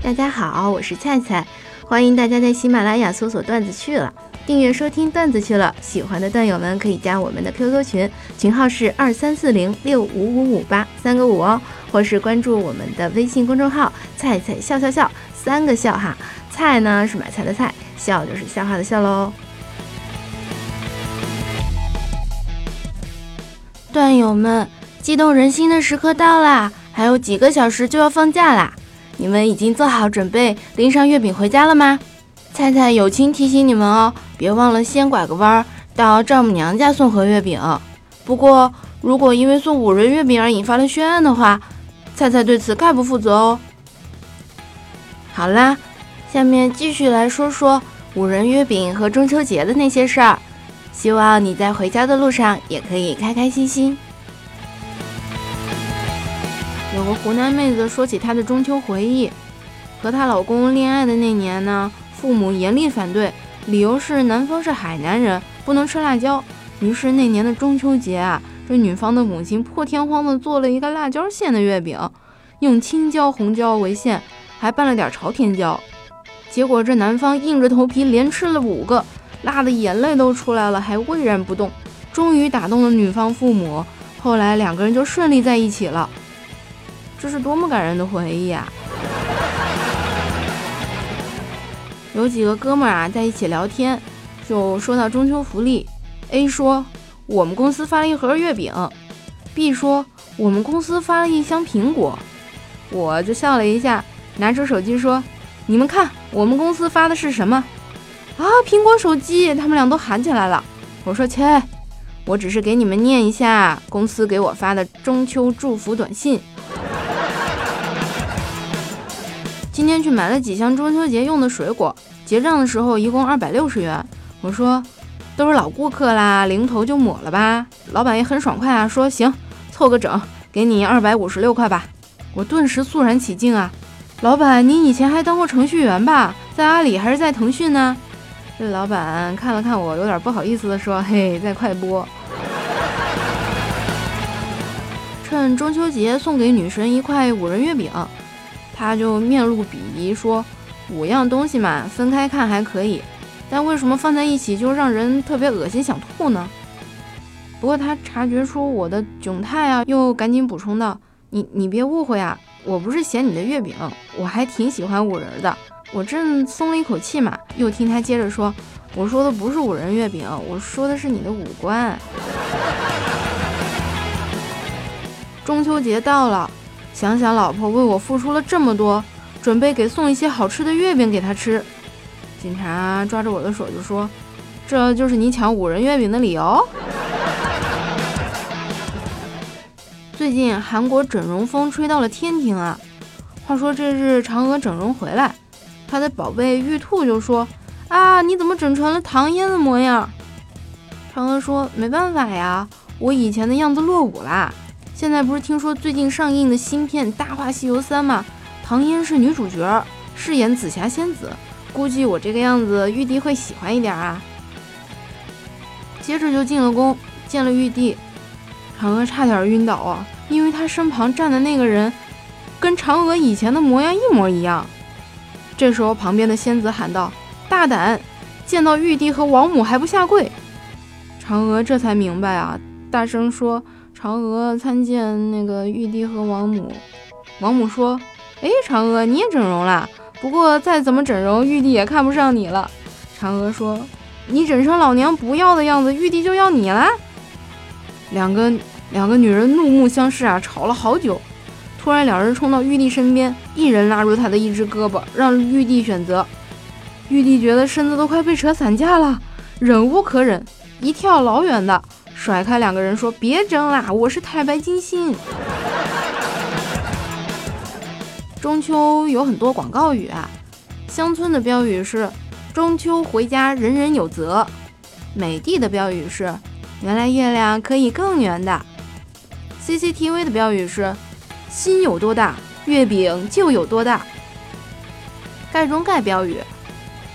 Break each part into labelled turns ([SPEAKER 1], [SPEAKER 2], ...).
[SPEAKER 1] 大家好，我是菜菜，欢迎大家在喜马拉雅搜索“段子去了”，订阅收听“段子去了”。喜欢的段友们可以加我们的 QQ 群，群号是二三四零六五五五八三个五哦，或是关注我们的微信公众号“菜菜笑笑笑”，三个笑哈，菜呢是买菜的菜，笑就是笑话的笑喽。段友们，激动人心的时刻到啦！还有几个小时就要放假啦！你们已经做好准备拎上月饼回家了吗？菜菜友情提醒你们哦，别忘了先拐个弯儿到丈母娘家送盒月饼。不过，如果因为送五仁月饼而引发了血案的话，菜菜对此概不负责哦。好啦，下面继续来说说五仁月饼和中秋节的那些事儿。希望你在回家的路上也可以开开心心。有个湖南妹子说起她的中秋回忆，和她老公恋爱的那年呢，父母严厉反对，理由是男方是海南人，不能吃辣椒。于是那年的中秋节啊，这女方的母亲破天荒的做了一个辣椒馅的月饼，用青椒、红椒为馅，还拌了点朝天椒。结果这男方硬着头皮连吃了五个。辣的眼泪都出来了，还巍然不动，终于打动了女方父母。后来两个人就顺利在一起了，这是多么感人的回忆啊！有几个哥们儿啊在一起聊天，就说到中秋福利。A 说我们公司发了一盒月饼，B 说我们公司发了一箱苹果。我就笑了一下，拿出手机说：“你们看，我们公司发的是什么？”啊！苹果手机，他们俩都喊起来了。我说切，我只是给你们念一下公司给我发的中秋祝福短信。今天去买了几箱中秋节用的水果，结账的时候一共二百六十元。我说都是老顾客啦，零头就抹了吧。老板也很爽快啊，说行，凑个整，给你二百五十六块吧。我顿时肃然起敬啊，老板，您以前还当过程序员吧？在阿里还是在腾讯呢？这老板看了看我，有点不好意思的说：“嘿，在快播。”趁中秋节送给女神一块五仁月饼，他就面露鄙夷说：“五样东西嘛，分开看还可以，但为什么放在一起就让人特别恶心想吐呢？”不过他察觉出我的窘态啊，又赶紧补充道：“你你别误会啊，我不是嫌你的月饼，我还挺喜欢五仁的。”我正松了一口气嘛，又听他接着说：“我说的不是五仁月饼，我说的是你的五官。”中秋节到了，想想老婆为我付出了这么多，准备给送一些好吃的月饼给她吃。警察抓着我的手就说：“这就是你抢五仁月饼的理由？”最近韩国整容风吹到了天庭啊！话说这日嫦娥整容回来。她的宝贝玉兔就说：“啊，你怎么整成了唐嫣的模样？”嫦娥说：“没办法呀，我以前的样子落伍啦。现在不是听说最近上映的新片《大话西游三》吗？唐嫣是女主角，饰演紫霞仙子，估计我这个样子玉帝会喜欢一点啊。”接着就进了宫，见了玉帝，嫦娥差点晕倒啊，因为她身旁站的那个人跟嫦娥以前的模样一模一样。这时候，旁边的仙子喊道：“大胆，见到玉帝和王母还不下跪！”嫦娥这才明白啊，大声说：“嫦娥参见那个玉帝和王母。”王母说：“哎，嫦娥你也整容啦？不过再怎么整容，玉帝也看不上你了。”嫦娥说：“你整成老娘不要的样子，玉帝就要你了。”两个两个女人怒目相视啊，吵了好久。突然，两人冲到玉帝身边，一人拉住他的一只胳膊，让玉帝选择。玉帝觉得身子都快被扯散架了，忍无可忍，一跳老远的甩开两个人，说：“别争啦，我是太白金星。”中秋有很多广告语啊，乡村的标语是“中秋回家人人有责”，美的的标语是“原来月亮可以更圆的 ”，CCTV 的标语是。心有多大，月饼就有多大。盖中盖标语：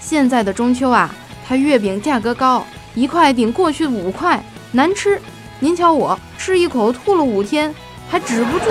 [SPEAKER 1] 现在的中秋啊，它月饼价格高，一块顶过去五块，难吃。您瞧我吃一口吐了五天，还止不住。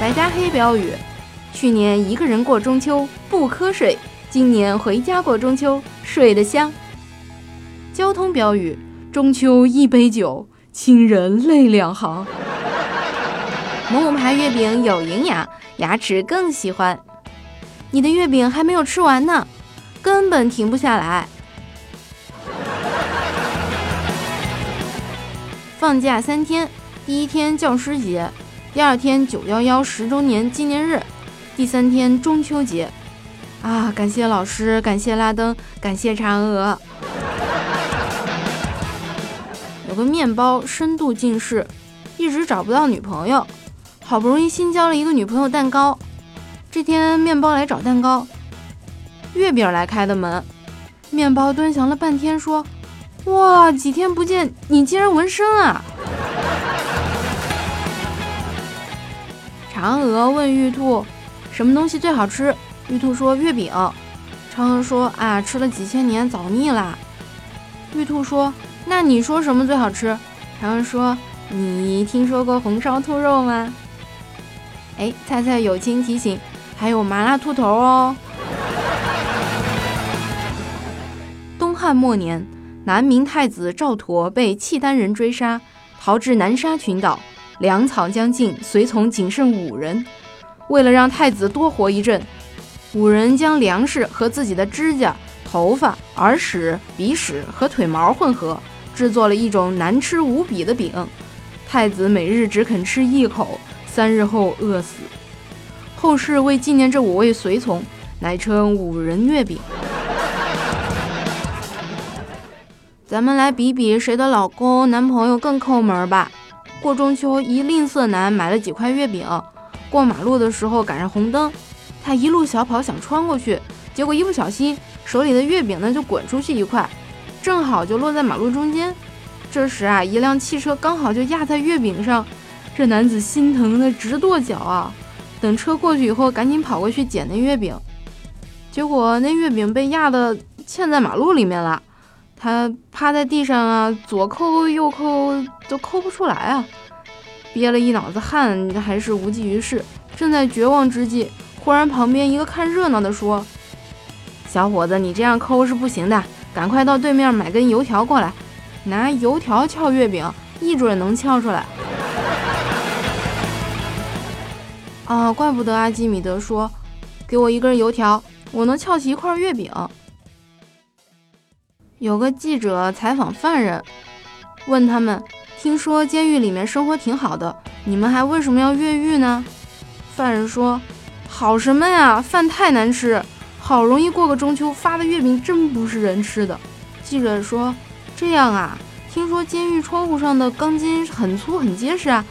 [SPEAKER 1] 白加黑标语：去年一个人过中秋不瞌睡，今年回家过中秋睡得香。交通标语：中秋一杯酒，亲人泪两行。某某牌月饼有营养，牙齿更喜欢。你的月饼还没有吃完呢，根本停不下来。放假三天，第一天教师节，第二天九幺幺十周年纪念日，第三天中秋节。啊，感谢老师，感谢拉登，感谢嫦娥。有个面包深度近视，一直找不到女朋友，好不容易新交了一个女朋友蛋糕。这天，面包来找蛋糕，月饼来开的门。面包端详了半天，说：“哇，几天不见，你竟然纹身啊！”嫦娥问玉兔：“什么东西最好吃？”玉兔说：“月饼。”嫦娥说：“啊，吃了几千年，早腻了。”玉兔说：“那你说什么最好吃？”嫦娥说：“你听说过红烧兔肉吗？”哎，菜菜友情提醒。还有麻辣兔头哦。东汉末年，南明太子赵佗被契丹人追杀，逃至南沙群岛，粮草将尽，随从仅剩五人。为了让太子多活一阵，五人将粮食和自己的指甲、头发、耳屎、鼻屎和腿毛混合，制作了一种难吃无比的饼。太子每日只肯吃一口，三日后饿死。后世为纪念这五位随从，乃称五仁月饼。咱们来比比谁的老公、男朋友更抠门吧。过中秋，一吝啬男买了几块月饼，过马路的时候赶上红灯，他一路小跑想穿过去，结果一不小心，手里的月饼呢就滚出去一块，正好就落在马路中间。这时啊，一辆汽车刚好就压在月饼上，这男子心疼的直跺脚啊。等车过去以后，赶紧跑过去捡那月饼，结果那月饼被压的嵌在马路里面了。他趴在地上啊，左抠右抠都抠不出来啊，憋了一脑子汗，还是无济于事。正在绝望之际，忽然旁边一个看热闹的说：“小伙子，你这样抠是不行的，赶快到对面买根油条过来，拿油条撬月饼，一准能撬出来。”啊，怪不得阿基米德说：“给我一根油条，我能撬起一块月饼。”有个记者采访犯人，问他们：“听说监狱里面生活挺好的，你们还为什么要越狱呢？”犯人说：“好什么呀，饭太难吃，好容易过个中秋，发的月饼真不是人吃的。”记者说：“这样啊，听说监狱窗户上的钢筋很粗很结实啊。”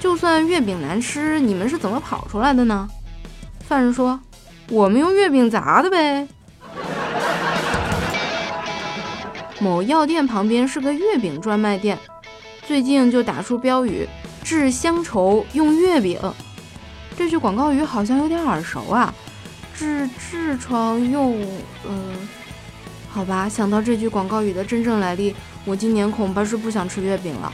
[SPEAKER 1] 就算月饼难吃，你们是怎么跑出来的呢？犯人说：“我们用月饼砸的呗。”某药店旁边是个月饼专卖店，最近就打出标语：“治乡愁用月饼。”这句广告语好像有点耳熟啊！治痔疮用……嗯，好吧，想到这句广告语的真正来历，我今年恐怕是不想吃月饼了。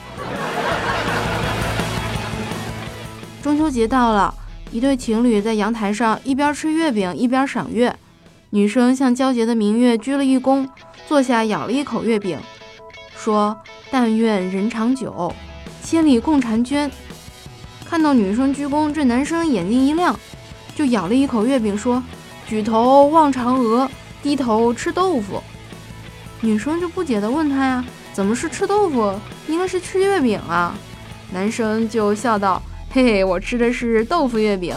[SPEAKER 1] 中秋节到了，一对情侣在阳台上一边吃月饼一边赏月。女生向皎洁的明月鞠了一躬，坐下咬了一口月饼，说：“但愿人长久，千里共婵娟。”看到女生鞠躬，这男生眼睛一亮，就咬了一口月饼，说：“举头望嫦娥，低头吃豆腐。”女生就不解地问他呀：“怎么是吃豆腐？应该是吃月饼啊？”男生就笑道。嘿嘿，我吃的是豆腐月饼。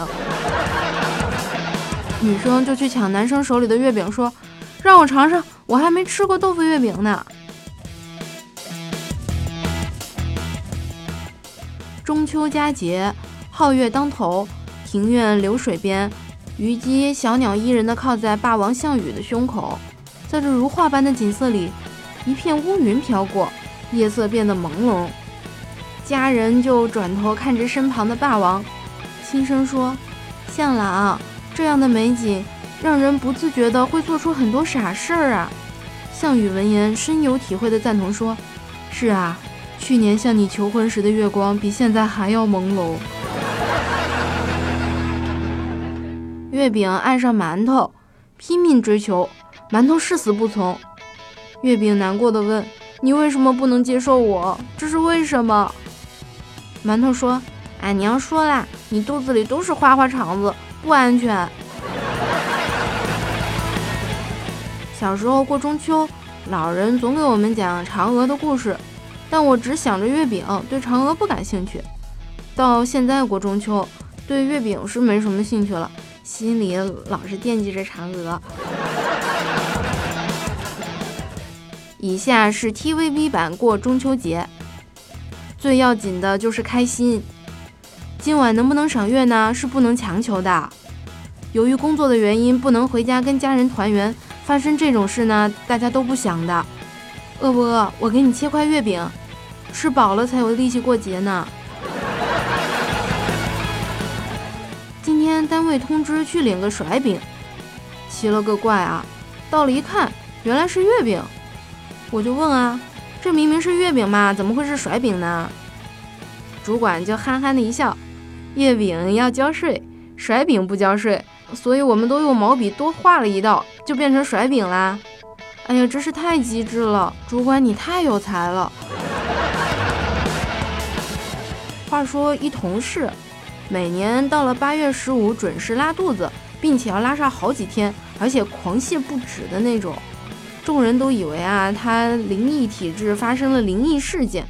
[SPEAKER 1] 女生就去抢男生手里的月饼，说：“让我尝尝，我还没吃过豆腐月饼呢。”中秋佳节，皓月当头，庭院流水边，虞姬小鸟依人的靠在霸王项羽的胸口。在这如画般的景色里，一片乌云飘过，夜色变得朦胧。家人就转头看着身旁的霸王，轻声说：“向朗，这样的美景让人不自觉的会做出很多傻事儿啊。”项羽闻言深有体会的赞同说：“是啊，去年向你求婚时的月光比现在还要朦胧。”月饼爱上馒头，拼命追求，馒头誓死不从。月饼难过的问：“你为什么不能接受我？这是为什么？”馒头说：“哎，娘说啦，你肚子里都是花花肠子，不安全。”小时候过中秋，老人总给我们讲嫦娥的故事，但我只想着月饼，对嫦娥不感兴趣。到现在过中秋，对月饼是没什么兴趣了，心里老是惦记着嫦娥。以下是 TVB 版过中秋节，最要紧的就是开心。今晚能不能赏月呢？是不能强求的。由于工作的原因，不能回家跟家人团圆。发生这种事呢，大家都不想的。饿不饿？我给你切块月饼，吃饱了才有力气过节呢。今天单位通知去领个甩饼，奇了个怪啊！到了一看，原来是月饼。我就问啊，这明明是月饼嘛，怎么会是甩饼呢？主管就憨憨的一笑，月饼要交税，甩饼不交税，所以我们都用毛笔多画了一道，就变成甩饼啦。哎呀，真是太机智了，主管你太有才了。话说一同事，每年到了八月十五准时拉肚子，并且要拉上好几天，而且狂泻不止的那种。众人都以为啊，他灵异体质发生了灵异事件。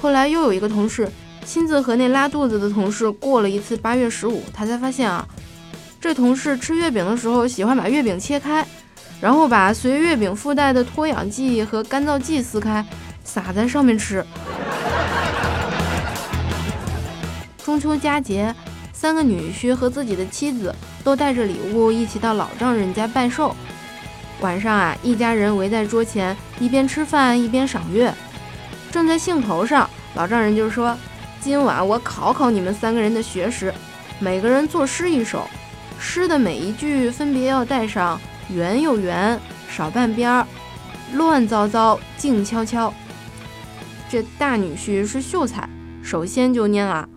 [SPEAKER 1] 后来又有一个同事亲自和那拉肚子的同事过了一次八月十五，他才发现啊，这同事吃月饼的时候喜欢把月饼切开，然后把随月饼附带的脱氧剂和干燥剂撕开，撒在上面吃。中秋佳节，三个女婿和自己的妻子都带着礼物一起到老丈人家拜寿。晚上啊，一家人围在桌前，一边吃饭一边赏月。正在兴头上，老丈人就说：“今晚我考考你们三个人的学识，每个人作诗一首，诗的每一句分别要带上‘圆又圆，少半边儿，乱糟糟，静悄悄’。”这大女婿是秀才，首先就念了：“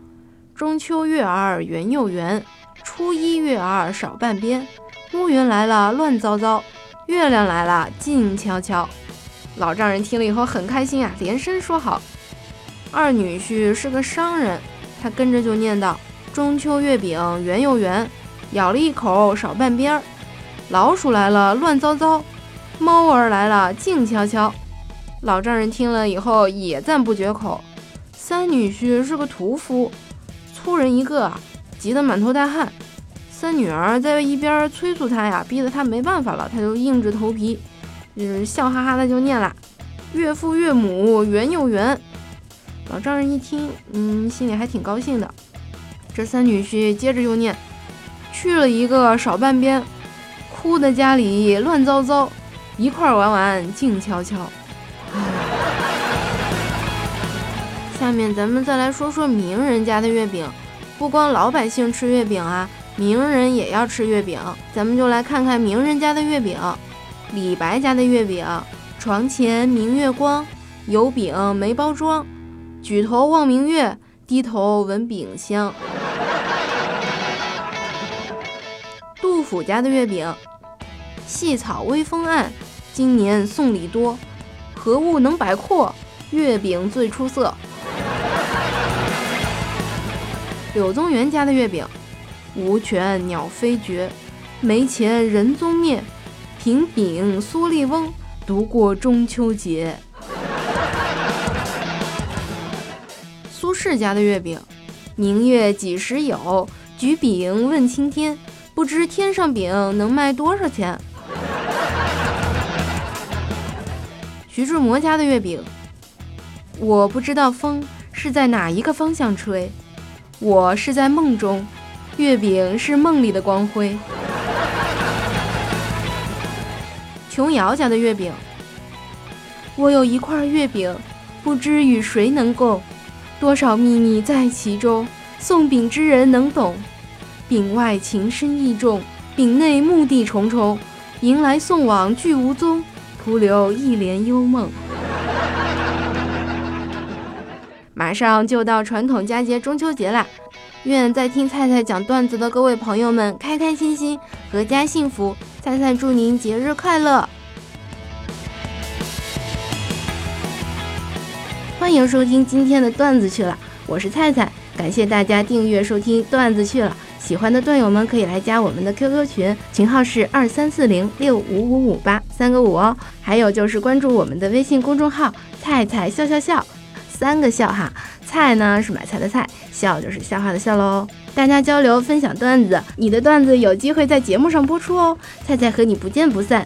[SPEAKER 1] 中秋月儿圆又圆，初一月儿少半边，乌云来了乱糟糟。”月亮来了，静悄悄。老丈人听了以后很开心啊，连声说好。二女婿是个商人，他跟着就念道：“中秋月饼圆又圆，咬了一口少半边儿。老鼠来了，乱糟糟；猫儿来了，静悄悄。”老丈人听了以后也赞不绝口。三女婿是个屠夫，粗人一个，急得满头大汗。三女儿在一边催促他呀，逼得他没办法了，他就硬着头皮，就是笑哈哈的就念了：“岳父岳母圆又圆。”老丈人一听，嗯，心里还挺高兴的。这三女婿接着又念：“去了一个少半边，哭的家里乱糟糟，一块玩玩静悄悄。”下面咱们再来说说名人家的月饼，不光老百姓吃月饼啊。名人也要吃月饼，咱们就来看看名人家的月饼。李白家的月饼，床前明月光，油饼没包装，举头望明月，低头闻饼香。杜甫家的月饼，细草微风暗，今年送礼多，何物能百阔，月饼最出色。柳宗元家的月饼。无权鸟飞绝，没钱人踪灭。平饼蓑笠翁，独过中秋节。世家的月饼，明月几时有？举饼问青天，不知天上饼能卖多少钱。徐志摩家的月饼，我不知道风是在哪一个方向吹，我是在梦中。月饼是梦里的光辉。琼瑶家的月饼，我有一块月饼，不知与谁能共，多少秘密在其中，送饼之人能懂。饼外情深意重，饼内目的重重，迎来送往俱无踪，徒留一帘幽梦。马上就到传统佳节中秋节啦！愿在听菜菜讲段子的各位朋友们开开心心，阖家幸福。菜菜祝您节日快乐！欢迎收听今天的段子去了，我是菜菜，感谢大家订阅收听段子去了。喜欢的段友们可以来加我们的 QQ 群，群号是二三四零六五五五八三个五哦。还有就是关注我们的微信公众号“菜菜笑笑笑”，三个笑哈。菜呢是买菜的菜，笑就是笑话的笑喽。大家交流分享段子，你的段子有机会在节目上播出哦。菜菜和你不见不散。